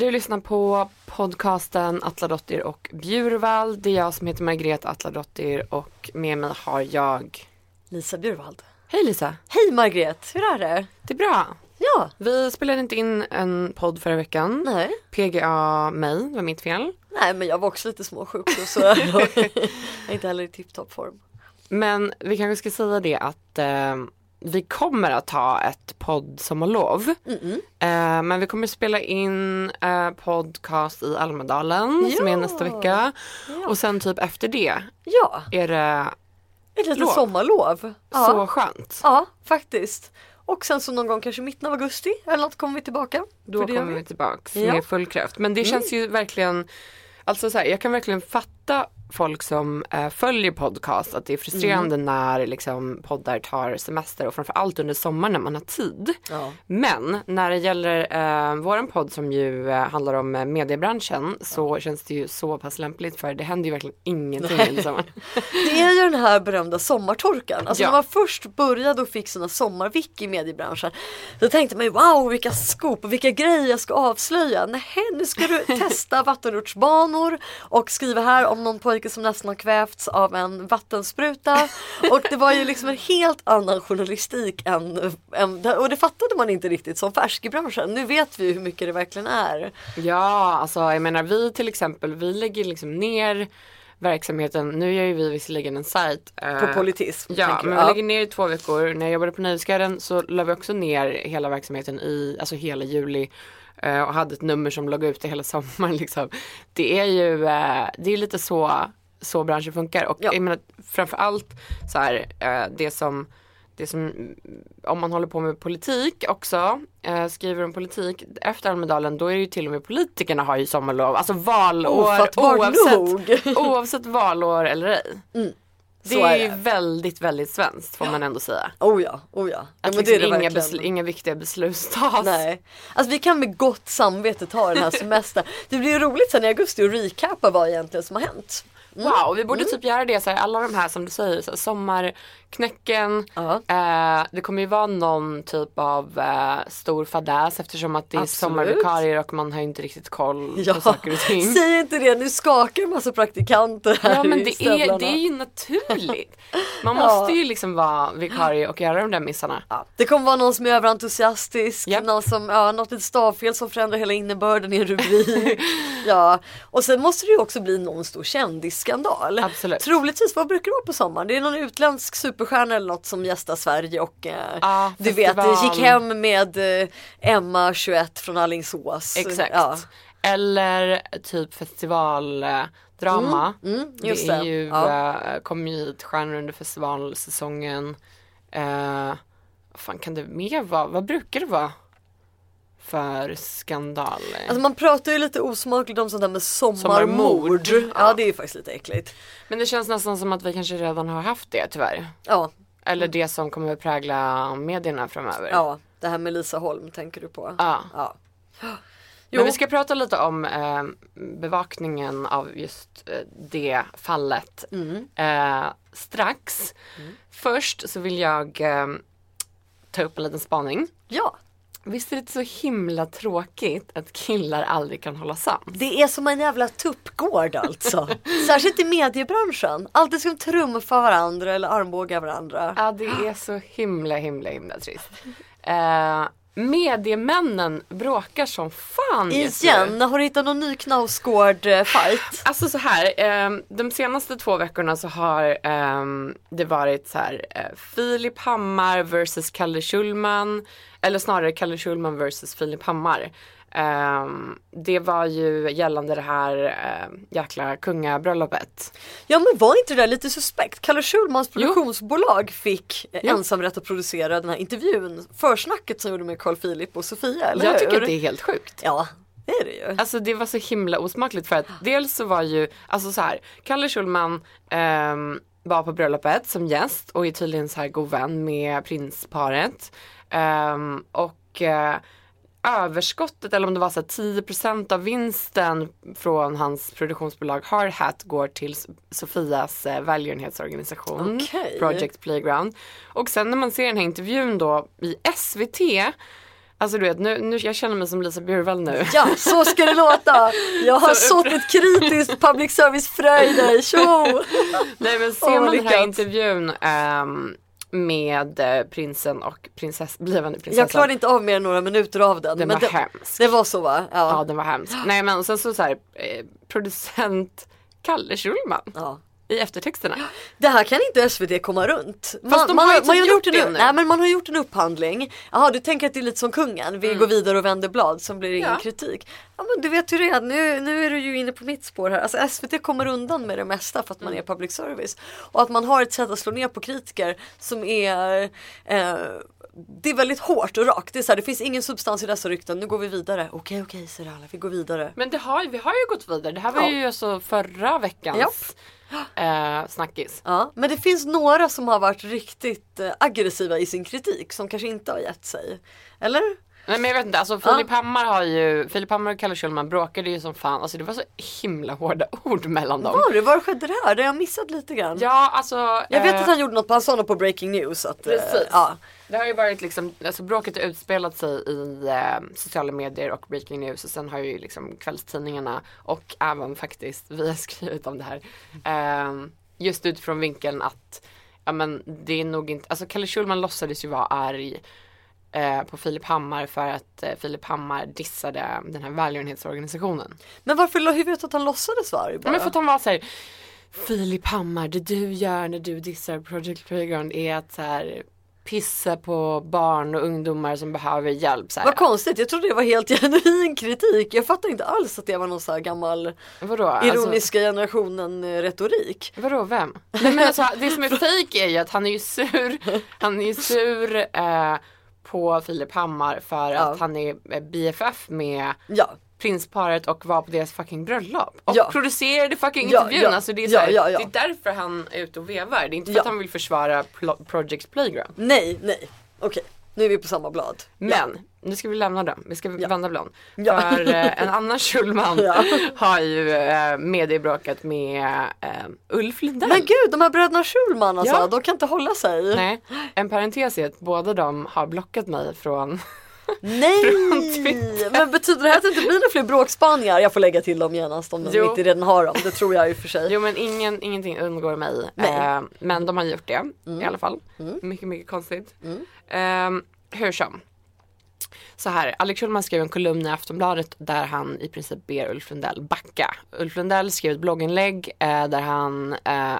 Du lyssnar på podcasten Atladottir och Bjurvald. Det är jag som heter Margret Atladottir och med mig har jag Lisa Bjurvald. Hej Lisa! Hej Margret, hur är det? Det är bra. Ja. Vi spelade inte in en podd förra veckan. Nej. PGA mig, det var mitt fel. Nej men jag var också lite småsjuk och så. jag är inte heller i tipptopp form. Men vi kanske ska säga det att eh, vi kommer att ha ett poddsommarlov. Eh, men vi kommer spela in eh, podcast i Almedalen som är Ja. nästa vecka. Och sen typ efter det Ja, är det ett litet Lov. sommarlov. Ja. så skönt. ja, faktiskt. Och sen så någon gång kanske mitten av augusti eller något kommer vi tillbaka. Då kommer vi tillbaks Ja. med full kraft. Men det känns ju verkligen, alltså så här, jag kan verkligen fatta folk som eh, följer podcast att det är frustrerande Mm. när liksom poddar tar semester och framförallt under sommaren när man har tid. Ja. Men när det gäller eh, våran podd som ju eh, handlar om eh, mediebranschen så känns det ju så pass lämpligt för det händer ju verkligen ingenting under sommaren. Det är ju den här berömda sommartorkan. Alltså Ja. när man först började och fick sina sommarvick i mediebranschen. Då tänkte man ju wow vilka scoop och vilka grejer jag ska avslöja. Nej, nu ska du testa vattenrutschbanor och skriva här om någon pojke som nästan har kvävts av en vattenspruta. Och det var ju liksom en helt annan journalistik än, än och det fattade man inte riktigt som färsk i branschen. Nu vet vi hur mycket det verkligen är. Ja, alltså jag menar vi till exempel, vi lägger liksom ner verksamheten, nu gör ju vi visserligen en sajt. eh, På politism. Ja, men vi lägger ner i två veckor. När jag jobbade på Nöjesguiden så la vi också ner hela verksamheten i, alltså hela juli. Eh, Och hade ett nummer som låg ute hela sommaren liksom. Det är ju, eh, det är lite så, så branschen funkar. Och Ja. jag menar framförallt så här, eh, det som det som, om man håller på med politik också, eh, skriver om politik efter Almedalen, då är det ju till och med politikerna har ju sommarlov, alltså valår oavsett, nog. oavsett valår eller ej. Det är, är ju det. väldigt, väldigt svenskt får man ändå säga. Oh ja, oh ja. ja Att liksom det är det inga, besl- inga viktiga beslut tas. Nej, alltså vi kan med gott samvete ta den här semestern. Det blir ju roligt sen i augusti att recapa vad egentligen som har hänt. Wow, vi Mm. borde typ göra det så här, alla de här som du säger, så här, sommarknäcken. Ja. Eh, det kommer ju vara någon typ av eh, stor fadäs eftersom att det är Absolut. sommarvikarier och man har inte riktigt koll Ja, på saker och ting. säg inte det, nu skakar en massa praktikanter här Ja men i det är, det är ju naturligt. Man Ja. måste ju liksom vara vikarie och göra de där missarna. Ja, det kommer vara någon som är överentusiastisk, Japp. någon som, ja, något litet stavfel som förändrar hela innebörden i en rubrik. ja, och sen måste det ju också bli någon stor kändisskandal. Absolut. Troligtvis, vad brukar det vara på sommaren? Det är någon utländsk superstjärna eller något som gästar Sverige och eh, Ja, du vet, festival. gick hem med eh, Emma 21 från Alingsås. Exakt. Ja. Eller typ festivaldrama. mm, just det är ju, Ja. eh, kommer ju hit stjärnor under festivalsäsongen. Eh, vad fan kan det mer vara? Vad brukar det vara? För skandaler? Alltså man pratar ju lite osmakligt om sånt där med sommarmord. Sommarmord. Ja det är ju faktiskt lite äckligt. Men det känns nästan som att vi kanske redan har haft det tyvärr. Ja, Eller det som kommer att prägla medierna framöver. ja det här med Lisa Holm tänker du på. Ja. Ja. Men vi ska prata lite om eh, bevakningen av just eh, det fallet eh, strax. Först så vill jag eh, ta upp en liten spaning. ja. Visst är det så himla tråkigt att killar aldrig kan hålla sams? Det är som en jävla tuppgård alltså. Särskilt i mediebranschen. Alltid ska de trumfa varandra eller armbåga varandra. Ja det är så himla himla himla trist. Eh, mediemännen bråkar som fan. Igen, har du hittat någon ny Knausgård-fight? Alltså så här, eh, de senaste två veckorna så har ehm, det varit så här eh, Filip Hammar versus Kalle Schulman. Eller snarare Kalle Schulman versus Filip Hammar. Ehm, det var ju gällande det här eh, jäkla kungabröllopet. Ja men var inte det där lite suspekt? Kalle Schulmans produktionsbolag fick eh, Jo. ensamrätt att producera den här intervjun, försnacket som gjorde med Carl Philip och Sofia, eller Jag hur? tycker att det är helt sjukt. Ja, det är det ju. Alltså det var så himla osmakligt för att dels så var ju, alltså så här, Kalle Schulman ehm, var på bröllopet som gäst och är tydligen så här god vän med prinsparet. Ehm, och eh, överskottet eller om det var så här 10% av vinsten från hans produktionsbolag Hard Hat går till Sofias eh, välgörenhetsorganisation Okej. Project Playground. Och sen när man ser den här intervjun då i SVT Alltså du vet, nu, nu, jag känner mig som Lisa Bjurvall nu. Ja, så ska det låta. Jag har Så sått ett kritiskt public service frö i dig. Nej men ser vad man den här lyckat. intervjun ehm, med eh, prinsen och prinsess, blivande prinsessan. Jag klarade inte av mer än några minuter av den. Den men var det, hemsk. det var så va? Ja Ja. den var hemsk. Nej men och sen så, så här, eh, producent Kalle Schulman ja. I eftertexterna. Det här kan inte SVT komma runt. Man, Fast de har ju typ gjort en, det nu. Nej men man har gjort en upphandling. Jaha du tänker att det är lite som kungen, vi går vidare och vänder blad som blir ingen Mm. Ja. kritik. Ja men du vet ju det, nu, nu är du ju inne på mitt spår här. Alltså SVT kommer undan med det mesta för att Mm. man är public service. Och att man har ett sätt att slå ner på kritiker som är eh, det är väldigt hårt och rakt. Det, är så här, det finns ingen substans i dessa rykten, nu går vi vidare. Okej okej säger alla, vi går vidare. Men det har, vi har ju gått vidare. Det här var Ja. ju alltså förra veckans eh, snackis. Ja, men det finns några som har varit riktigt eh, aggressiva i sin kritik som kanske inte har gett sig. Eller? Nej men jag vet inte, alltså Filip Hammar har ju, Filip Hammar och Kalle Schulman bråkade ju som fan. Alltså det var så himla hårda ord mellan dem. Var det? Var skedde det här? Det har jag missat lite grann. Ja alltså. Jag vet eh, att han gjorde något på, han sa något på Breaking News. Att, eh, Precis. ja. Det har ju varit liksom, alltså bråket har utspelat sig i eh, sociala medier och breaking news och sen har ju liksom kvällstidningarna och även faktiskt vi har skrivit om det här. Eh, just utifrån vinkeln att, ja men det är nog inte, alltså Kalle Schulman låtsades ju vara arg eh, på Filip Hammar för att eh, Filip Hammar dissade den här välgörenhetsorganisationen. Men varför la huvudet att han låtsades vara arg Ja, men för att han var såhär Filip Hammar, det du gör när du dissar Project Playground är att så här, pissa på barn och ungdomar som behöver hjälp. Så här. Vad konstigt, jag trodde det var helt genuin kritik. Jag fattar inte alls att det var någon så här gammal Vadå? Alltså, ironiska generationen eh, retorik. vadå, vem? Nej men alltså det som är fejk är ju att han är ju sur, han är ju sur eh, på Filip Hammar för Ja. att han är eh, BFF med Ja, prinsparet och var på deras fucking bröllop. Och Ja. producerade fucking Ja, intervjun. ja. Alltså det, är här, det är därför han är ute och vevar. Det är inte för att han vill försvara Project Playground. nej, nej. Okej, nu är vi på samma blad. Men nu ska vi lämna dem, vi ska vända blad. Ja. För eh, en annan Schulman Ja. har ju eh, mediebråkat med eh, Ulf Lundell. Men gud, de här bröderna Schulman alltså, Ja. de kan inte hålla sig. Nej, en parentes är att båda de har blockat mig från Nej! Men betyder det här att det inte blir några fler bråkspaningar? Jag får lägga till dem genast om de inte redan har dem. Det tror jag i och för sig. Jo men ingen, ingenting undgår mig. Mm. Eh, men de har gjort det i alla fall. Mycket, mycket konstigt. Eh, hur som. Så här, Alex Schulman skrev en kolumn i Aftonbladet där han i princip ber Ulf Lundell backa. Ulf Lundell skrev ett blogginlägg eh, där han eh,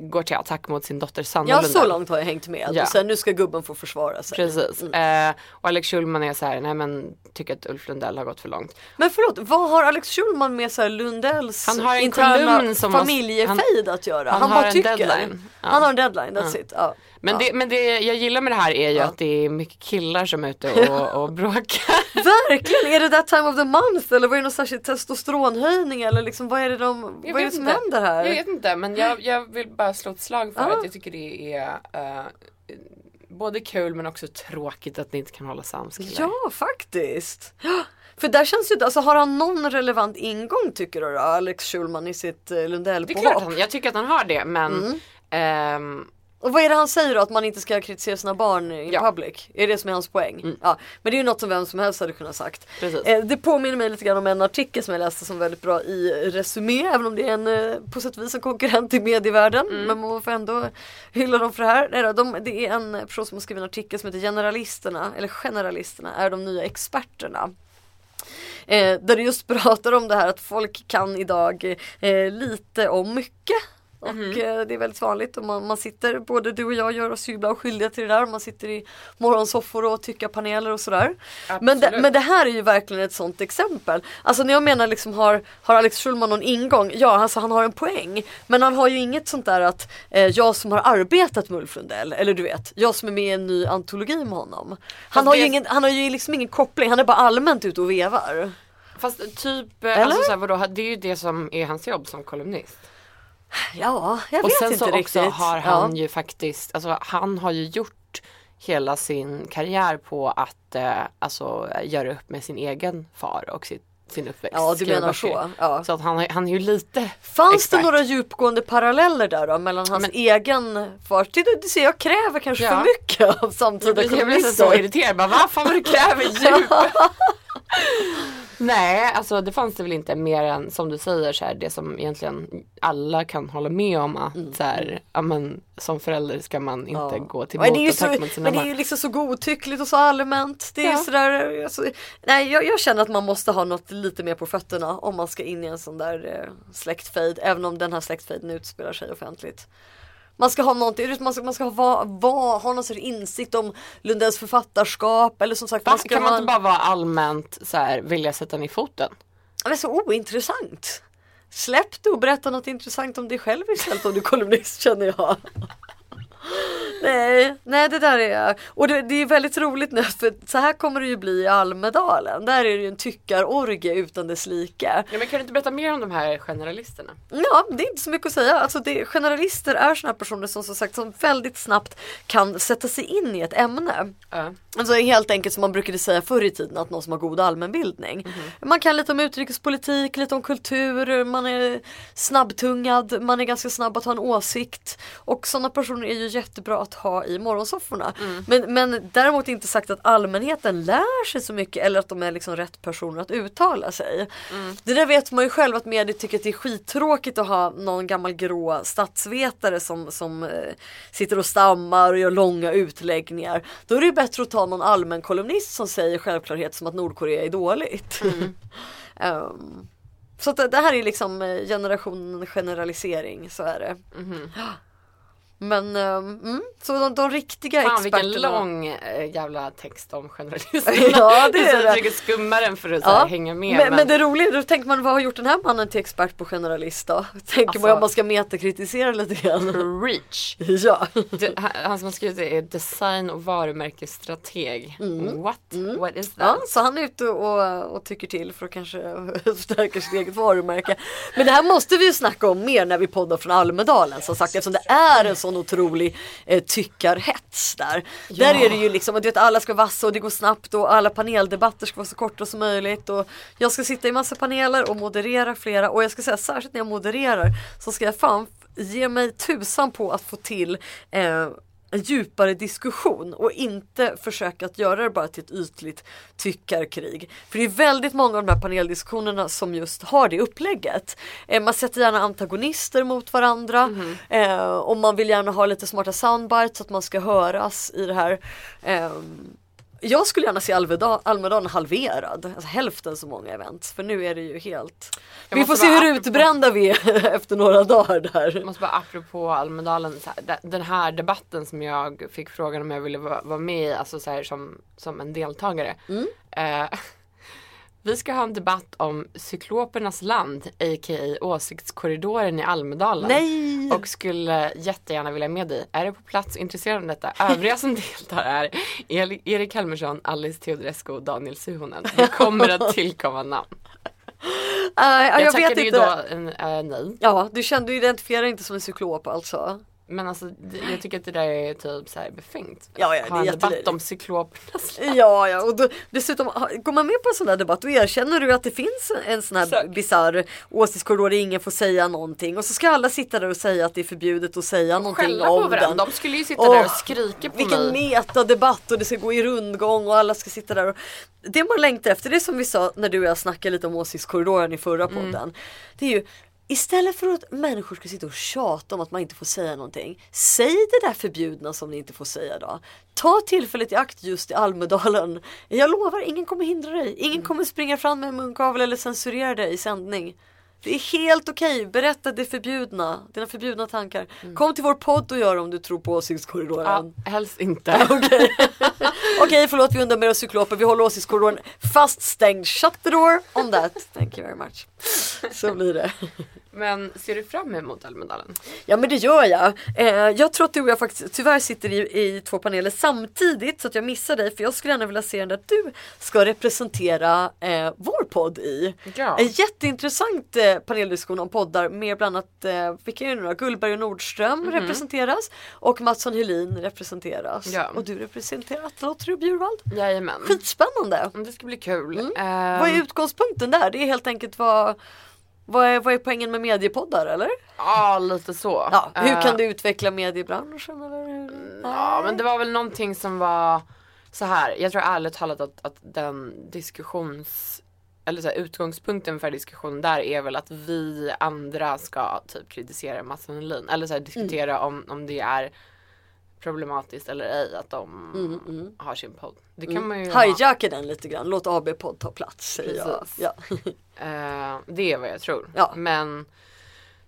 går till attack mot sin dotter Sanna Ja, Lundell. så långt har jag hängt med. Ja. Och sen nu ska gubben få försvara sig. Precis. Eh, och Alex Schulman är så här, nej men tycker att Ulf Lundell har gått för långt. Men förlåt, vad har Alex Schulman med så här Lundells Han har en interna som familjefejd att göra? han Han, har bara en tycker. deadline. Ja. Han har en deadline, that's it. Ja. Men, ja. det, men det jag gillar med det här är ju att det är mycket killar som är ute och, och bråkar. Verkligen, är det that time of the month eller var det någon särskild testosteronhöjning eller liksom vad är det, de, vad är det som inte. händer här? Jag vet inte men jag, jag vill bara slå ett slag för Ja. att jag tycker det är eh, både kul men också tråkigt att ni inte kan hålla sams killar. Ja, faktiskt. För där känns ju, alltså har han någon relevant ingång tycker du då, Alex Schulman i sitt eh, Det är klart Lundell-påhopp? han, jag tycker att han har det men Mm. ehm, Och vad är det han säger då? Att man inte ska kritisera sina barn in Ja. public? Är det som är hans poäng? Ja. Men det är ju något som vem som helst hade kunnat sagt. Eh, det påminner mig lite grann om en artikel som jag läste som väldigt bra i Resumé. Även om det är en eh, på sätt och vis en konkurrent i medievärlden. Men man får ändå hylla dem för det här. Nej då, de, det är en person som har skrivit en artikel som heter Generalisterna, eller Generalisterna är de nya experterna. Eh, där det just pratar om det här att folk kan idag eh, lite om mycket. Och eh, det är väldigt vanligt och man, man sitter, både du och jag gör oss ju ibland skyldiga till det där. Man sitter i morgonsoffor och tycker paneler och sådär. Men det, men det här är ju verkligen ett sånt exempel. Alltså när jag menar liksom har, har Alex Schulman någon ingång? Ja, alltså han har en poäng. Men han har ju inget sånt där att eh, jag som har arbetat med Ulf Lundell, eller du vet, jag som är med i en ny antologi med honom. Han har, ju det- ingen, han har ju liksom ingen koppling, han är bara allmänt ute och vevar. Fast typ, eh, Eller? alltså, så här, vadå, det är ju det som är hans jobb som kolumnist. Ja, jag Och vet sen inte så riktigt. också har han ja. ju faktiskt, alltså han har ju gjort hela sin karriär på att eh, alltså göra upp med sin egen far och sitt, sin uppväxt. Ja, du menar så. Ja. Så att han, han är ju lite Fanns expert. det några djupgående paralleller där då mellan hans Men- egen far? Det, det ser jag kräver kanske Ja. för mycket av samtida Jag blir så kolumnister. irriterad, bara, vad fan vad du kräver djup. Nej, alltså det fanns det väl inte mer än som du säger så här, det som egentligen alla kan hålla med om att Mm. så här, ja, men, som förälder ska man inte gå till Men det, är ju motattack så, mot sina men det är ju liksom så godtyckligt och så allmänt. Det är Ja. sådär, alltså, nej jag, jag känner att man måste ha något lite mer på fötterna om man ska in i en sån där eh, släktfejd. Även om den här släktfejden utspelar sig offentligt. Man ska ha någonting, man ska, man ska ha, va, ha någon sorts insikt om Lundells författarskap eller som sagt Va? man ska Kan man inte bara vara allmänt så här, vilja sätta ner foten? Det är så ointressant. Släpp det och berätta något intressant om dig själv istället om du är kolumnist känner jag. Nej, nej det där är och det, det är väldigt roligt nu för så här kommer det ju bli i Almedalen. Där är det ju en tyckarorgie utan dess like. Ja, men kan du inte berätta mer om de här generalisterna? Ja, det är inte så mycket att säga. Alltså det, generalister är här personer som som sagt som väldigt snabbt kan sätta sig in i ett ämne. Ja. Alltså helt enkelt som man brukade säga förr i tiden att någon som har god allmänbildning. Man kan lite om utrikespolitik, lite om kultur, man är snabbtungad, man är ganska snabb att ha en åsikt. Och sådana personer är ju jättebra att ha i morgonsofforna. Men, men däremot inte sagt att allmänheten lär sig så mycket eller att de är liksom rätt personer att uttala sig. Det där vet man ju själv att medier tycker att det är skittråkigt att ha någon gammal grå statsvetare som, som eh, sitter och stammar och gör långa utläggningar. Då är det ju bättre att ta någon allmän kolumnist som säger självklarhet som att Nordkorea är dåligt. Ehm, så att det, det här är liksom eh, generationen generalisering, så är det. Men ehm, mm, så de, de riktiga Fan vilken experterna. lång äh, jävla text om generalisterna. Ja, det är det. Jag försöker skumma den för att så här, hänga med. Men, men det roliga är, då tänker man vad har gjort den här mannen till expert på generalist då? Tänker Alltså- man om man ska metakritisera lite grann. Reach. ja. Det, han han som har skrivit det är design och varumärkesstrateg. What? What is Ja, that? så han är ute och, och tycker till för att kanske stärka sitt eget varumärke. Men det här måste vi ju snacka om mer när vi poddar från Almedalen som sagt eftersom det är en sån otrolig eh, tyckarhets där. Där är det ju liksom att du vet, alla ska vassa och det går snabbt och alla paneldebatter ska vara så korta som möjligt. Och jag ska sitta i massa paneler och moderera flera och jag ska säga särskilt när jag modererar så ska jag fan ge mig tusan på att få till eh, en djupare diskussion och inte försöka att göra det bara till ett ytligt tyckarkrig. För det är väldigt många av de här paneldiskussionerna som just har det upplägget. Eh, man sätter gärna antagonister mot varandra eh, och man vill gärna ha lite smarta soundbites så att man ska höras i det här. Ehm, jag skulle gärna se Almedalen, Almedalen halverad, alltså hälften så många event. För nu är det ju helt... Jag Vi får se hur apropå- utbrända vi är efter några dagar där. Jag måste bara apropå Almedalen, här, de- den här debatten som jag fick frågan om jag ville vara, vara med i, alltså så här, som, som en deltagare. Mm. Eh, vi ska ha en debatt om Cyklopernas land, a.k.a. åsiktskorridoren i Almedalen. Nej! Och skulle jättegärna vilja med dig. Är du på plats och intresserad av detta? Övriga som deltar är Erik Helmersson, Alice Teodorescu och Daniel Suhonen. Det kommer att tillkomma namn. Nej, Jag, jag, vet tackade ju inte. då eh, nej. Ja, du kände du identifierar inte som en cyklop alltså? Men alltså jag tycker att det där är typ så här befängt. Ja, ja, ha en debatt om cyklopernas Ja, ja, och då, dessutom går man med på en sån här debatt då erkänner du att det finns en sån här bisarr åsiktskorridor där ingen får säga någonting och så ska alla sitta där och säga att det är förbjudet att säga någonting på om den. De skulle ju sitta Åh, där och skrika på Vilken mig. metadebatt och det ska gå i rundgång och alla ska sitta där. Och... Det man längtar efter, det är som vi sa när du och jag snackade lite om åsiktskorridoren i förra Mm. podden. Det är ju Istället för att människor ska sitta och tjata om att man inte får säga någonting. Säg det där förbjudna som ni inte får säga då. Ta tillfället i akt just i Almedalen. Jag lovar, ingen kommer hindra dig. Ingen Mm. kommer springa fram med en munkavel eller censurera dig i sändning. Det är helt okej, berätta det förbjudna, dina förbjudna tankar. Kom till vår podd och gör det om du tror på åsiktskorridoren. Mm. Ja, helst inte. Okej, förlåt vi undrar mer cykloper. Vi håller åsiktskorridoren faststängd. Shut the door on that. Thank you very much. Så blir det. Men ser du fram emot Almedalen? Ja men det gör jag. Eh, jag tror att du och jag faktiskt tyvärr sitter i, i två paneler samtidigt så att jag missar dig för jag skulle gärna vilja se den där du ska representera eh, vår podd i. Ja. En jätteintressant eh, paneldiskussion om poddar med bland annat eh, vilka är det nu? Gullberg och Nordström representeras och Mattsson Helin representeras. Ja. Och du representerar Attelotri och Bjurvald. Jajamän. Skitspännande! Det ska bli kul. Mm. Ehm, Vad är utgångspunkten där? Det är helt enkelt vad vad är, vad är poängen med mediepoddar eller? Ja, lite så. Ja, hur Eh, kan du utveckla mediebranschen? Eller? hur? Ja, men det var väl någonting som var så här. Jag tror ärligt talat att, att den diskussions eller så här, utgångspunkten för diskussionen där är väl att vi andra ska typ kritisera Mats Helin. Eller så här, diskutera Mm. om, om det är problematiskt eller ej att de har sin podd. Det kan man ju. Hijacka den lite grann, låt AB-podd ta plats. Precis. Ja. Eh, det är vad jag tror. Ja. Men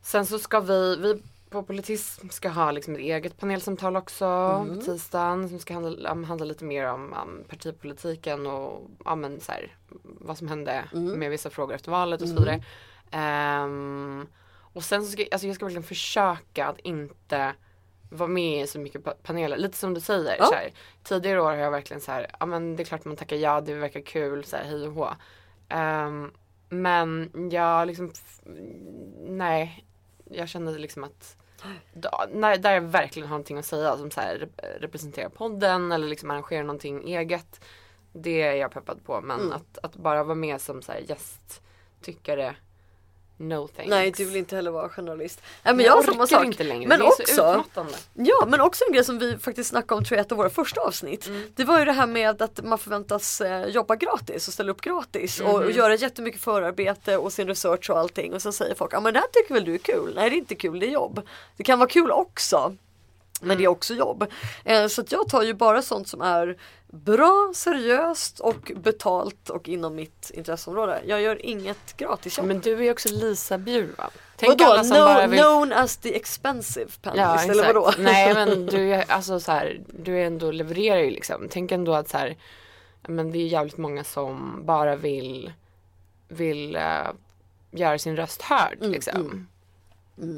sen så ska vi, vi på Politism ska ha liksom ett eget panelsamtal också Mm. på tisdagen som ska handla, um, handla lite mer om um, partipolitiken och ja, men, så här, vad som hände Mm. med vissa frågor efter valet och så vidare. Ehm, och sen så ska alltså jag ska verkligen försöka att inte vara med i så mycket pa- paneler. Lite som du säger. Ja. Så här, tidigare år har jag verkligen så här, ja men det är klart man tackar ja, det verkar kul, så här, hej och hå. Ehm, men jag liksom, nej, jag kände liksom att när, där jag verkligen har någonting att säga som så här, rep- representerar podden eller liksom arrangerar någonting eget. Det är jag peppad på men Mm. att, att bara vara med som så här gästtyckare, no thanks. Nej du vill inte heller vara journalist. Nej, men Men jag har samma sak. inte längre. Men det är så också, utmattande. ja men också en grej som vi faktiskt snackade om tror jag ett av våra första avsnitt. Mm. Det var ju det här med att man förväntas eh, jobba gratis och ställa upp gratis och, Mhm. och göra jättemycket förarbete och sin research och allting och så säger folk, ja men det här tycker väl du är kul? Nej det är inte kul, det är jobb. Det kan vara kul också. Men Mm. det är också jobb. Eh, så jag tar ju bara sånt som är bra, seriöst och betalt och inom mitt intresseområde. Jag gör inget gratisjobb. Men du är också Lisa Bjurvall. Tänk Vadå? alla som No, bara vill... Known as the expensive Ja panelist eller vadå? Nej men du är alltså så här, du är ändå levererar ju liksom. Tänk ändå att så här, ja, men det är jävligt många som bara vill vill eh, göra sin röst hörd liksom.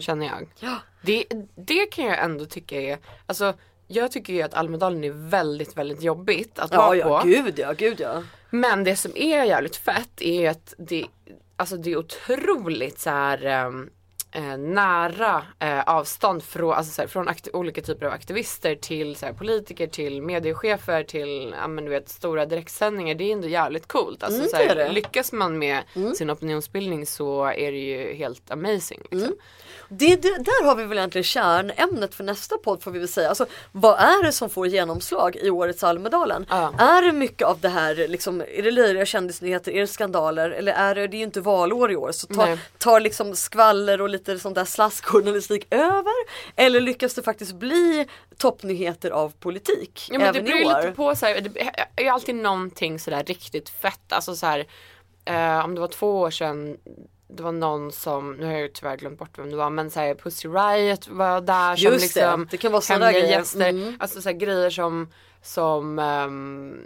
Känner jag. Mm, Ja. Det, det kan jag ändå tycka är, alltså jag tycker ju att Almedalen är väldigt väldigt jobbigt att Ja, vara ja, på. gud ja, gud ja. Men det som är jävligt fett är ju att det, alltså det är otroligt så här ehm, eh, nära eh, avstånd från, alltså så här, från olika typer av aktivister till så här, politiker, till mediechefer, till ja, men, du vet, stora direktsändningar. Det är ändå jävligt coolt. Alltså, Mm, så det det. Mm. lyckas man med sin opinionsbildning så är det ju helt amazing. Liksom. Mm. Det, det, där har vi väl egentligen kärnämnet för nästa podd får vi väl säga. Alltså, vad är det som får genomslag i årets Almedalen? Ja. Är det mycket av det här, liksom, är det löjliga kändisnyheter, är det skandaler eller är det, det är ju inte valår i år så tar, tar liksom skvaller och lite sånt där slaskjournalistik över? Eller lyckas det faktiskt bli toppnyheter av politik Ja men det även beror i ju år? lite på så här, det är ju alltid någonting sådär riktigt fett. Alltså så här, eh, om det var två år sedan det var någon som, nu har jag ju tyvärr glömt bort vem det var men såhär Pussy Riot var där som Just det, liksom det kan vara hemliga grejer. gäster. Mm. Alltså såhär grejer som, som ehm,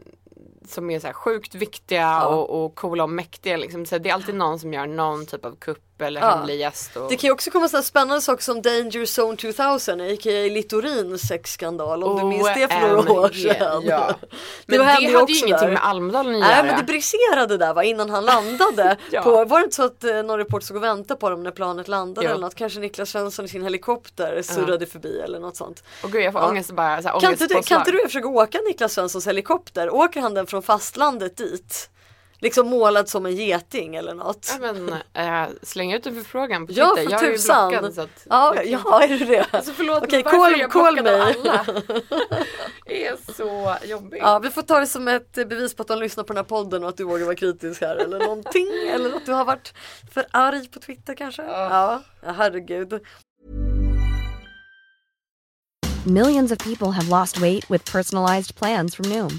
som är så sjukt viktiga och, och coola och mäktiga liksom. så det är alltid någon som gör någon typ av kupp eller Ja. hemlig gäst. Och... Det kan ju också komma sådana spännande saker som Danger Zone 2000, a.k.a. Littorins sexskandal om du minns det för några år sedan. Ja. Det Men det, hade ju ingenting där. med Almedalen att Nej göra. men det briserade där va innan han landade. Ja. på, var det inte så att eh, någon reporter såg och väntade på dem när planet landade eller något? Kanske Niklas Svensson i sin helikopter surrade förbi eller något sånt. Och gud jag får Ja. ångest bara. Så här, Kan inte, du, kan inte du försöka åka Niklas Svenssons helikopter? Åker han den från fastlandet dit? Liksom målad som en geting eller något? Ja, men, äh, släng ut en förfrågan på Ja Twitter. för jag är ju tusan! blockad, så att, Ja, liksom- ja är du det? Alltså förlåt Okej, men varför call- är jag call mig. alla? Det är så jobbigt. Ja, vi får ta det som ett bevis på att de lyssnar på den här podden och att du vågar vara kritisk här eller någonting. eller att du har varit för arg på Twitter kanske. Ja, ja herregud. Millions of people have lost weight with personalized plans from Noom,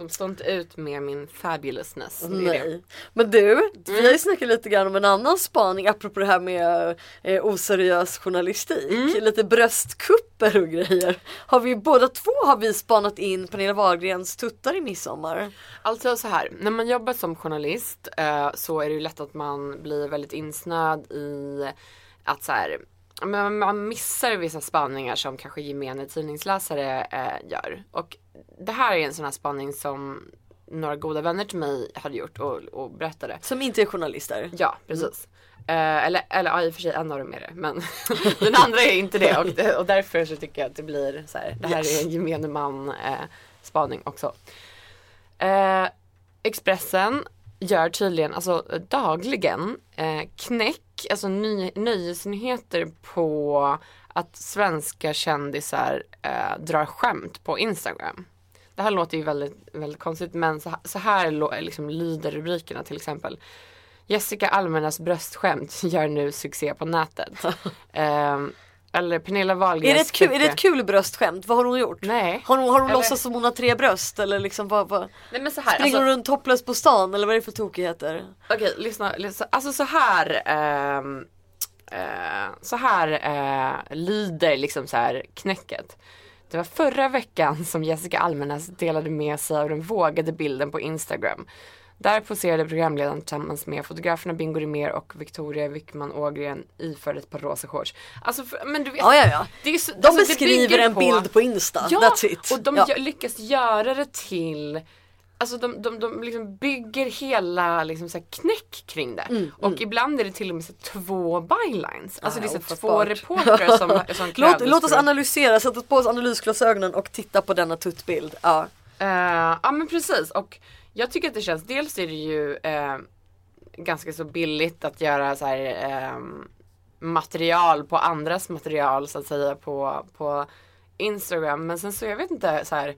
De står inte ut med min fabulousness. Nej. Men du, vi har ju snackat lite grann om en annan spaning apropå det här med eh, oseriös journalistik. Lite bröstkupper och grejer. Har vi båda två har vi spanat in Pernilla Wahlgrens tuttar i midsommar. Alltså så här, när man jobbar som journalist eh, så är det ju lätt att man blir väldigt insnöad i att så här, men man missar vissa spaningar som kanske gemene tidningsläsare eh, gör. Och det här är en sån här spaning som några goda vänner till mig hade gjort och, och berättade. Som inte är journalister. Ja, precis. Eh, eller, eller ja, i och för sig en av dem är det. Men den andra är inte det. Och, och därför så tycker jag att det blir så här. Det här är en gemene man eh, spaning också. Eh, Expressen gör tydligen, alltså dagligen, eh, knäck, alltså ny, nöjesnyheter på att svenska kändisar eh, drar skämt på Instagram. Det här låter ju väldigt, väldigt konstigt men så, så här liksom lyder rubrikerna till exempel. Jessica Almenas bröstskämt gör nu succé på nätet. Ehm, eller Pernilla Wahlgrens Är det, ett kul, är det ett kul bröstskämt? Vad har hon gjort? Nej. Har hon, har hon Eller- låtsats som hon har tre bröst eller liksom vad, vad? Nej men så här. Springer Alltså, hon runt topless på stan eller vad är det för tokigheter? Okej, lyssna, lyssna. Alltså så här. ehm, eh, så här eh, lyder liksom så här knäcket. Det var förra veckan som Jessica Almenäs delade med sig av den vågade bilden på Instagram. Där poserade programledaren tillsammans med fotograferna Bingo Rimér och Victoria Wickman Ågren iförd ett par rosa shorts. Alltså, för, men du vet. Ja, ja, ja. Det är så, De alltså, beskriver en bild på Insta, Ja, that's it. och de Ja. lyckas göra det till Alltså de, de, de liksom bygger hela liksom så knäck kring det. och ibland är det till och med så två bylines. Alltså Mm, Ja, det är så två reportrar som, som Låt, låt oss analysera, sätta på oss analysglasögonen och titta på denna tuttbild. Ja. Eh, ja men precis och jag tycker att det känns, dels är det ju eh, ganska så billigt att göra så här eh, material på andras material så att säga på, på Instagram. Men sen så jag vet inte så här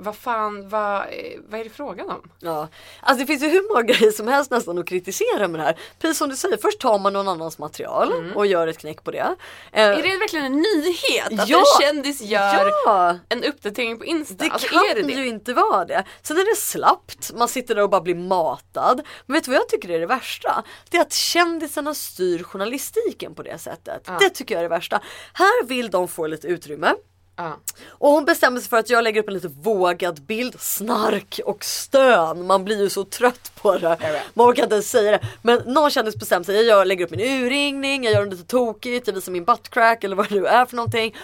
vad fan, vad, eh, vad är det frågan om? Ja, alltså det finns ju hur många grejer som helst nästan att kritisera med det här. Precis som du säger, först tar man någon annans material och gör ett knäck på det. Eh, Är det verkligen en nyhet att Ja! en kändis gör Ja! en uppdatering på Insta? Det alltså, kan det det? ju inte vara det. Sen är det slappt, man sitter där och bara blir matad. Men vet du vad jag tycker är det värsta? Det är att kändisarna styr journalistiken på det sättet. Det tycker jag är det värsta. Här vill de få lite utrymme. Ja. Och hon bestämmer sig för att jag lägger upp en lite vågad bild, snark och stön. Man blir ju så trött på det. Man orkar inte ens säga det. Men någon kändis bestämmer sig, jag lägger upp min urringning, jag gör den lite tokigt, jag visar min buttcrack eller vad det nu är för någonting.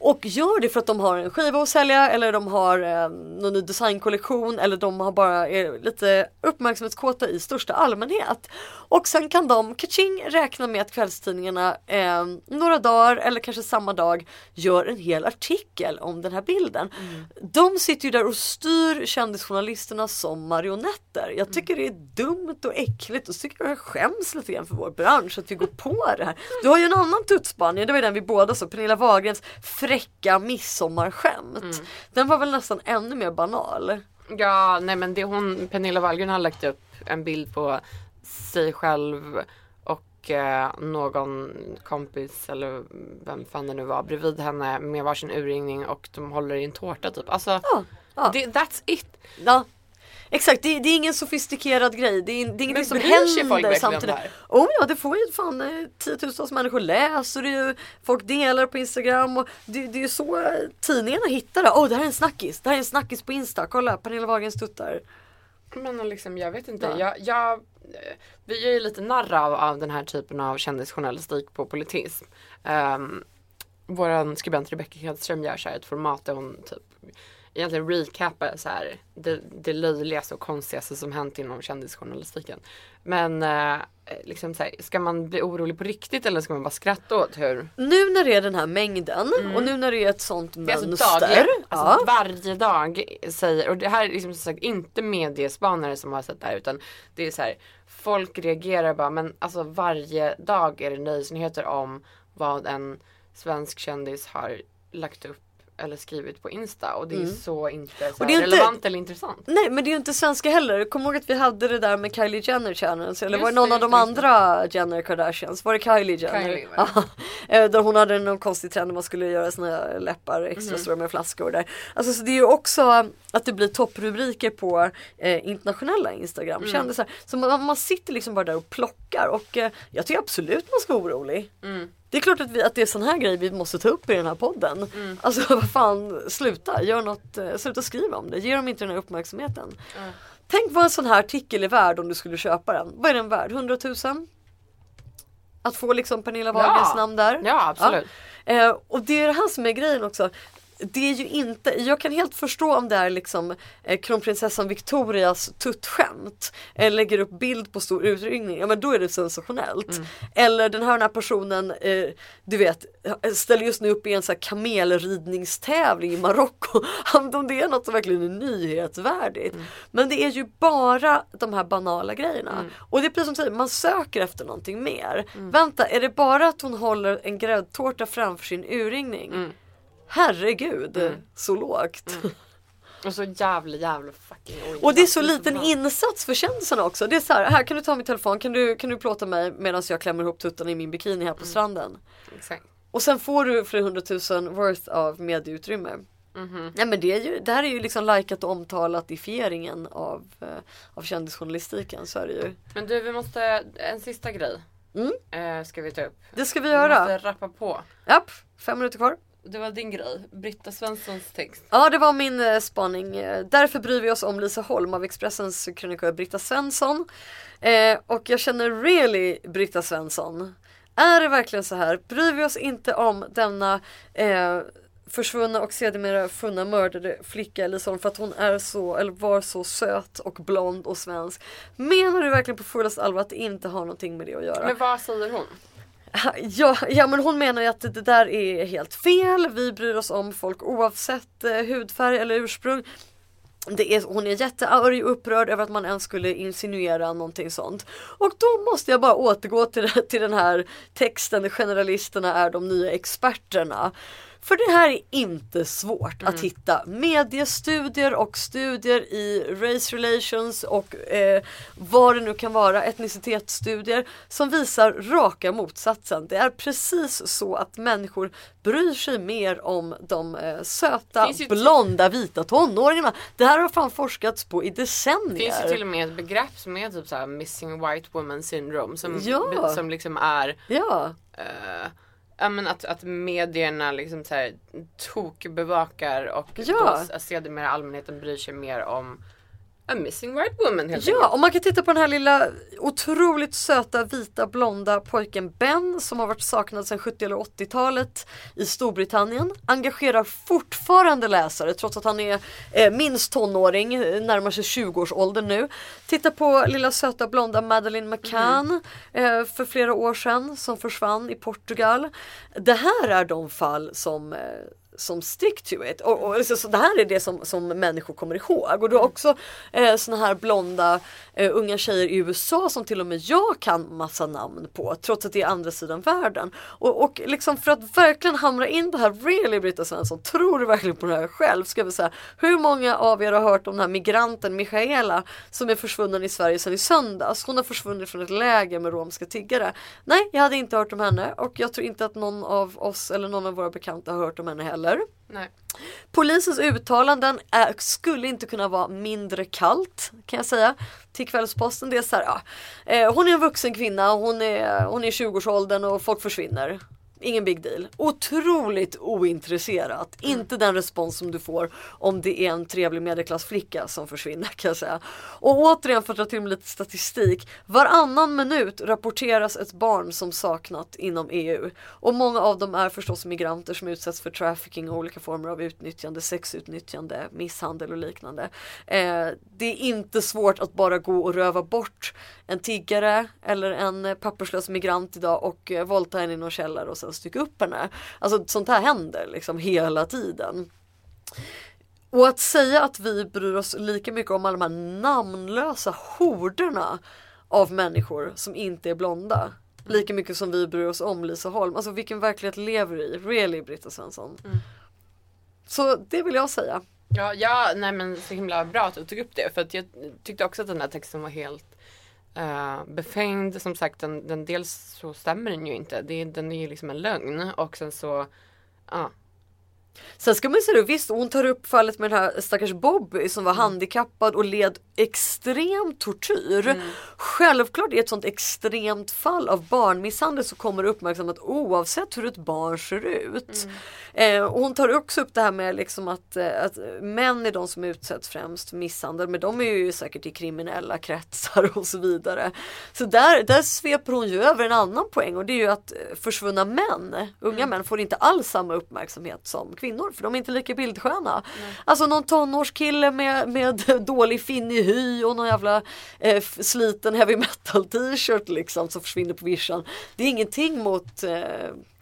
Och gör det för att de har en skiva att sälja eller de har eh, någon ny designkollektion eller de har bara är lite uppmärksamhetskåta i största allmänhet. Och sen kan de kaching räkna med att kvällstidningarna eh, några dagar eller kanske samma dag gör en hel artikel om den här bilden. De sitter ju där och styr kändisjournalisterna som marionetter. Jag tycker det är dumt och äckligt och så tycker jag skäms lite grann för vår bransch att vi går på det här. Du har ju en annan tutsbanja, det var den vi båda såg, Pernilla Wahlgrens fräcka midsommarskämt. Den var väl nästan ännu mer banal. Ja, nej men det hon, Pernilla Wahlgren har lagt upp en bild på sig själv och eh, någon kompis eller vem fan det nu var bredvid henne med varsin urringning och de håller i en tårta typ. Alltså, Ja, ja. Det, that's it. Ja. Exakt, det, det är ingen sofistikerad grej. Det är, det är ingenting som händer samtidigt. Oh ja, det får ju fan eh, tiotusentals människor läser det ju. Folk delar på Instagram och det, det är ju så eh, tidningarna hittar det. Åh, oh, det här är en snackis. Det här är en snackis på Insta. Kolla, Pernilla Wahlgrens tuttar. Men liksom, jag vet inte. Ja. Jag, jag, eh, vi är ju lite narr av, av den här typen av kändisjournalistik på politism. Um, våran skribent Rebecca Hedström gör så här ett format där hon typ egentligen recapar så här det, det löjligaste och konstigaste som hänt inom kändisjournalistiken. Men eh, liksom så här, ska man bli orolig på riktigt eller ska man bara skratta åt hur? Nu när det är den här mängden och nu när det är ett sånt Mm. Det är alltså mönster. dagligen, alltså ja. varje dag säger, och det här är liksom som sagt inte mediespanare som har sett det här utan det är så här, folk reagerar bara men alltså varje dag är det nöjesnyheter om vad en svensk kändis har lagt upp eller skrivit på Insta och det är så inte så Mm. Är inte- relevant eller intressant. Nej men det är ju inte svenska heller. Kom ihåg att vi hade det där med Kylie Jenner channels eller Just var det någon det, av de just det, andra Jenner Kardashians? Var det Kylie Jenner? Kylie. Eh, Där hon hade någon konstig trend där man skulle göra sina läppar extra Mhm. stora med flaskor där. Alltså så det är ju också att det blir topprubriker på eh, internationella Instagram Mm. kändisar. Så man, man sitter liksom bara där och plockar och eh, jag tycker absolut man ska vara orolig. Mm. Det är klart att, vi, att det är sån här grej vi måste ta upp i den här podden. Mm. Alltså vad fan, sluta, gör något, eh, sluta skriva om det, ge dem inte den här uppmärksamheten. Tänk vad en sån här artikel är värd om du skulle köpa den. Vad är den värd? 100 000? Att få liksom Pernilla Wahlgrens Ja. namn där. Ja, absolut. Ja. Eh, och det är det här som är grejen också. Det är ju inte, jag kan helt förstå om det är liksom eh, kronprinsessan Victorias tuttskämt. Eller lägger upp bild på stor utringning, ja men då är det sensationellt. Mm. Eller den här, den här personen, eh, du vet, ställer just nu upp i en så här kamelridningstävling i Marocko. Om det är något som verkligen är nyhetsvärdigt. Mm. Men det är ju bara de här banala grejerna. Och det är precis som du säger, man söker efter någonting mer. Mm. Vänta, är det bara att hon håller en gräddtårta framför sin urringning? Mm. Herregud, så lågt. Och så jävla jävla fucking ointressant. Och det är så liten här. insats för kändisarna också. Det är så här, här kan du ta min telefon, kan du, kan du plåta mig medan jag klämmer ihop tuttarna i min bikini här på stranden. Exakt. Och sen får du flera hundratusen worth av medieutrymme. Mhm. Nej men det, är ju, det här är ju liksom likat och omtalat i fieringen av, eh, av kändisjournalistiken. Så är det ju. Men du vi måste, en sista grej. Eh, ska vi ta upp. Det ska vi Vi göra. måste rappa på. Japp, fem minuter kvar. Det var din grej, Britta Svenssons text. Ja det var min eh, spaning. Eh, Därför bryr vi oss om Lisa Holm av Expressens krönikör Britta Svensson. Eh, och jag känner really Britta Svensson. Är det verkligen så här? Bryr vi oss inte om denna eh, försvunna och sedermera funna mördade flicka Lisa Holm för att hon är så, eller var så söt och blond och svensk. Menar du verkligen på fullaste allvar att det inte har någonting med det att göra? Men vad säger hon? Ja, ja men hon menar ju att det där är helt fel. Vi bryr oss om folk oavsett eh, hudfärg eller ursprung. Det är, hon är jättearg och upprörd över att man ens skulle insinuera någonting sånt. Och då måste jag bara återgå till, till den här texten, generalisterna är de nya experterna. För det här är inte svårt att hitta mediestudier och studier i race relations och eh, vad det nu kan vara, etnicitetsstudier som visar raka motsatsen. Det är precis så att människor bryr sig mer om de eh, söta, blonda, vita tonåringarna. Det här har fan forskats på i Det decennier. finns ju till och med ett begrepp som är typ såhär missing white woman syndrome som, Ja. som liksom är Ja, eh, Ja men att, att medierna liksom så här tokbevakar och Ja. då sedermera allmänheten bryr sig mer om a missing white woman helt Ja, enkelt. och man kan titta på den här lilla otroligt söta vita blonda pojken Ben som har varit saknad sedan 70 eller 80-talet i Storbritannien. Engagerar fortfarande läsare trots att han är eh, minst tonåring, eh, närmar sig 20-årsåldern nu. Titta på lilla söta blonda Madeleine McCann eh, för flera år sedan som försvann i Portugal. Det här är de fall som eh, som stick to it. Och, och, så, så det här är det som, som människor kommer ihåg. Och du har också eh, såna här blonda eh, unga tjejer i USA som till och med jag kan massa namn på trots att det är andra sidan världen. Och, och liksom för att verkligen hamra in det här, really Britta Svensson, tror du verkligen på det här själv? Ska vi säga, hur många av er har hört om den här migranten Michaela som är försvunnen i Sverige sedan i söndags? Hon har försvunnit från ett läger med romska tiggare. Nej, jag hade inte hört om henne och jag tror inte att någon av oss eller någon av våra bekanta har hört om henne heller. Nej. Polisens uttalanden är, skulle inte kunna vara mindre kallt kan jag säga till Kvällsposten. Det är så här, ja, eh, hon är en vuxen kvinna, hon är, hon är i 20-årsåldern och folk försvinner. Ingen big deal. Otroligt ointresserat. Inte den respons som du får om det är en trevlig medelklassflicka som försvinner kan jag säga. Och återigen för att dra till med lite statistik. Varannan minut rapporteras ett barn som saknat inom EU. Och många av dem är förstås migranter som utsätts för trafficking och olika former av utnyttjande, sexutnyttjande, misshandel och liknande. Eh, det är inte svårt att bara gå och röva bort en tiggare eller en papperslös migrant idag och eh, våldta henne i någon källare och sen stycka upp henne. Alltså sånt här händer liksom hela tiden. Och att säga att vi bryr oss lika mycket om alla de här namnlösa horderna av människor som inte är blonda. Lika mycket som vi bryr oss om Lisa Holm. Alltså vilken verklighet lever vi i? Really Britta Svensson? Så det vill jag säga. Ja, ja, nej men så himla bra att du tog upp det för att jag tyckte också att den här texten var helt uh, befängd. Som sagt, den, den dels så stämmer den ju inte. Det, den är ju liksom en lögn och sen så, ja. Sen ska man säga det, visst hon tar upp fallet med den här stackars Bobby som var handikappad och led extrem tortyr. Självklart i ett sånt extremt fall av barnmisshandel så kommer det uppmärksamhet oavsett hur ett barn ser ut. Eh, och hon tar också upp det här med liksom att, eh, att män är de som utsätts främst för misshandel men de är ju säkert i kriminella kretsar och så vidare. Så där, där sveper hon ju över en annan poäng och det är ju att eh, försvunna män, unga män får inte alls samma uppmärksamhet som kvinnor för de är inte lika bildsköna. Alltså någon tonårskille med, med dålig finnig hy och någon jävla eh, sliten heavy metal t-shirt liksom som försvinner på vischan. Det är ingenting mot eh,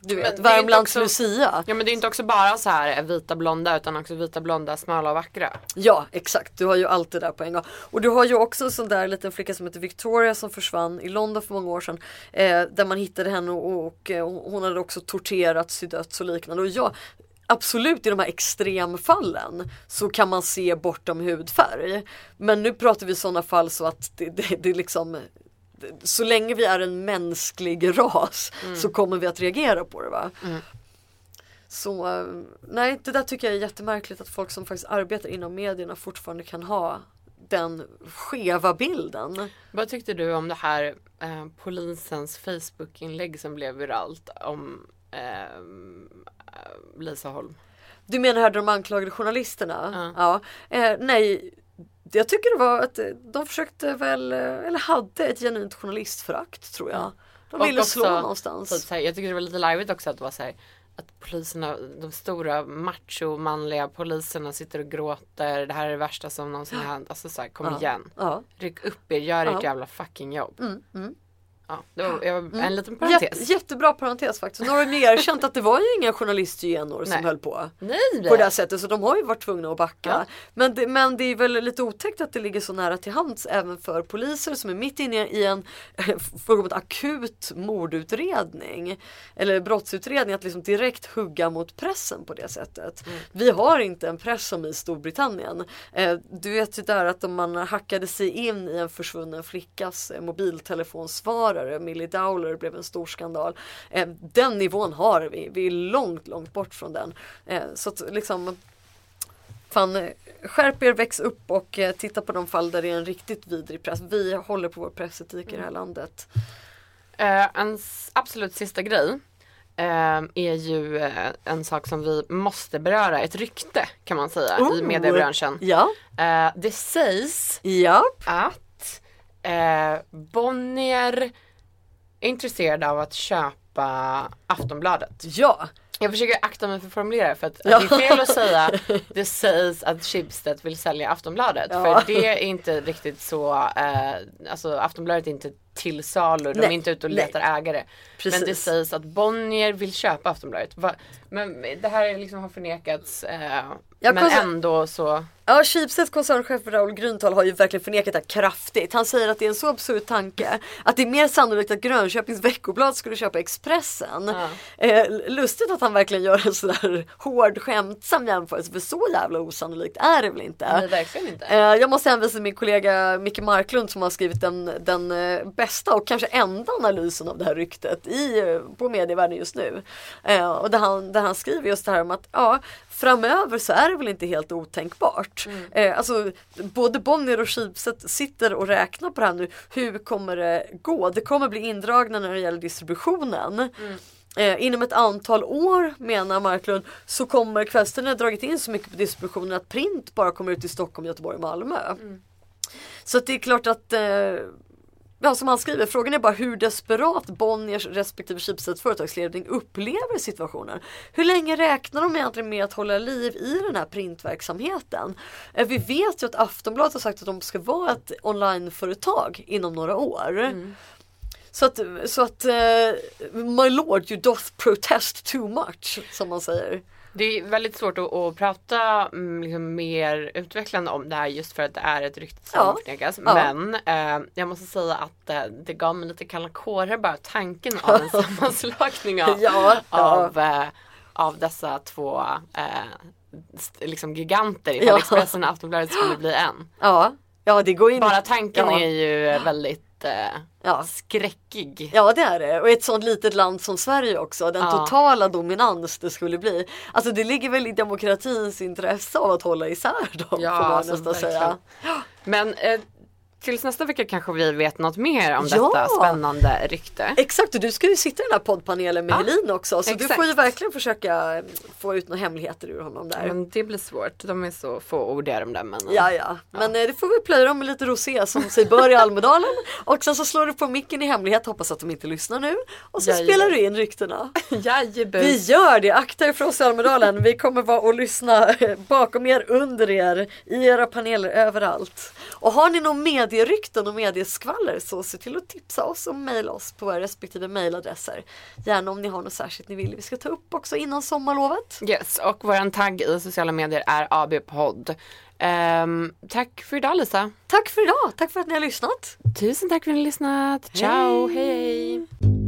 du vet, Värmlands också- Lucia. Ja men det är inte också bara så här vita blonda utan också vita blonda, smala och vackra. Ja exakt, du har ju allt det där på en gång. Och du har ju också en sån där liten flicka som heter Victoria som försvann i London för många år sedan. Eh, där man hittade henne och, och eh, hon hade också torterats till döds och liknande. Och ja, absolut i de här extremfallen så kan man se bortom hudfärg. Men nu pratar vi sådana fall så att det, det, det är liksom så länge vi är en mänsklig ras så kommer vi att reagera på det va. Så eh, nej, det där tycker jag är jättemärkligt att folk som faktiskt arbetar inom medierna fortfarande kan ha den skeva bilden. Vad tyckte du om det här eh, polisens Facebook-inlägg som blev viralt om eh, Lisa Holm? Du menar här de anklagade journalisterna? Ja. Ja. Eh, nej, jag tycker det var att eh, de försökte väl, eh, eller hade ett genuint journalistförakt tror jag. De ville slå också, någonstans. Så att säga, jag tycker det var lite larvigt också att det var så här, att poliserna, de stora macho manliga poliserna sitter och gråter. Det här är det värsta som någonsin har hänt. Alltså så här, kom igen. Ja. Ryck upp er, gör ert Ja. jävla fucking jobb. Ja, det var, en liten parentes. Jätte, jättebra parentes faktiskt. Nu har de ju erkänt att det var ju inga journalisthyenor som höll på. Nej! På det här sättet så de har ju varit tvungna att backa. Ja. Men, det, men det är väl lite otäckt att det ligger så nära till hands även för poliser som är mitt inne i en om ett akut mordutredning. Eller brottsutredning att liksom direkt hugga mot pressen på det sättet. Mm. Vi har inte en press som i Storbritannien. Eh, du vet ju där att om man hackade sig in i en försvunnen flickas eh, mobiltelefonsvarare, Millie Dowler blev en stor skandal. Eh, den nivån har vi, vi är långt, långt bort från den. Eh, så att liksom Fan, eh, skärp er, väx upp och titta på de fall där det är en riktigt vidrig press. Vi håller på vår pressetik i det här landet. Eh, en absolut sista grej är ju en sak som vi måste beröra, ett rykte kan man säga i Oh. mediebranschen. Ja, det sägs ja, att Bonnier är intresserade av att köpa Aftonbladet. ja. Jag försöker akta mig för att formulera för att Ja. det är fel att säga det sägs att Schibsted vill sälja Aftonbladet. Ja. För det är inte riktigt så, eh, alltså Aftonbladet är inte till salu, de är Nej, inte ute och nej. letar ägare. Precis. Men det sägs att Bonnier vill köpa Aftonbladet. Va? Men det här liksom har förnekats eh, Jag men ändå så Ja, Schibsteds koncernchef Raoul Grünthal har ju verkligen förnekat det kraftigt. Han säger att det är en så absurd tanke att det är mer sannolikt att Grönköpings Veckoblad skulle köpa Expressen. Eh, lustigt att han verkligen gör en sådär hård skämtsam jämförelse för så jävla osannolikt är det väl inte. Nej, verkligen inte. Eh, jag måste hänvisa till min kollega Micke Marklund som har skrivit den, den eh, bästa och kanske enda analysen av det här ryktet i, eh, på medievärlden just nu. Eh, och där han, där han skriver just det här om att ja, framöver så är det väl inte helt otänkbart. Eh, alltså, både Bonnier och Schibsted sitter och räknar på det här nu. Hur kommer det gå? Det kommer bli indragna när det gäller distributionen. Eh, inom ett antal år menar Marklund så kommer kvällstidningarna dragit in så mycket på distributionen att print bara kommer ut i Stockholm, Göteborg och Malmö. Så att det är klart att eh, Ja, som han skriver, frågan är bara hur desperat Bonniers respektive Schibsteds företagsledning upplever situationen. Hur länge räknar de egentligen med att hålla liv i den här printverksamheten? Eh, Vi vet ju att Aftonbladet har sagt att de ska vara ett onlineföretag inom några år. Så att, så att eh, my lord you doth protest too much som man säger. Det är väldigt svårt att, att prata mm, liksom, mer utvecklande om det här just för att det är ett rykte som Ja. förnekas. Ja. Men eh, jag måste säga att eh, det gav mig lite kalla kårar bara tanken av en sammanslagning av, Ja, av, eh, av dessa två eh, liksom giganter ifall Ja. Expressen och Aftonbladet skulle bli en. Ja, ja det går in Bara tanken är ju väldigt Ja. skräckig. Ja det är det och i ett sånt litet land som Sverige också den Ja. totala dominans det skulle bli. Alltså det ligger väl i demokratins intresse av att hålla isär dem Ja, får man alltså, nästan verkligen. säga. Men eh, tills nästa vecka kanske vi vet något mer om Ja. detta spännande rykte. Exakt och du ska ju sitta i den här poddpanelen med Ja, Helin också så du exakt. får ju verkligen försöka få ut några hemligheter ur honom där. Men det blir svårt, de är så få ordiga de där männen. Ja, ja. Men eh, det får vi plöja dem med lite rosé som sig bör i Almedalen. Och sen så slår du på micken i hemlighet, hoppas att de inte lyssnar nu. Och så Jajamän. spelar du in ryktena. Jajebus. Vi gör det, akta er för oss i Almedalen. Vi kommer vara och lyssna bakom er, under er, i era paneler, överallt. Och har ni någon medierykten och medieskvaller så se till att tipsa oss och mejla oss på våra respektive mejladresser. Gärna om ni har något särskilt ni vill vi ska ta upp också innan sommarlovet. Yes, och våran tagg i sociala medier är AB-podd. Ehm, tack för idag Lisa. Tack för idag, tack för att ni har lyssnat. Tusen tack för att ni har lyssnat. Ciao, hej hej.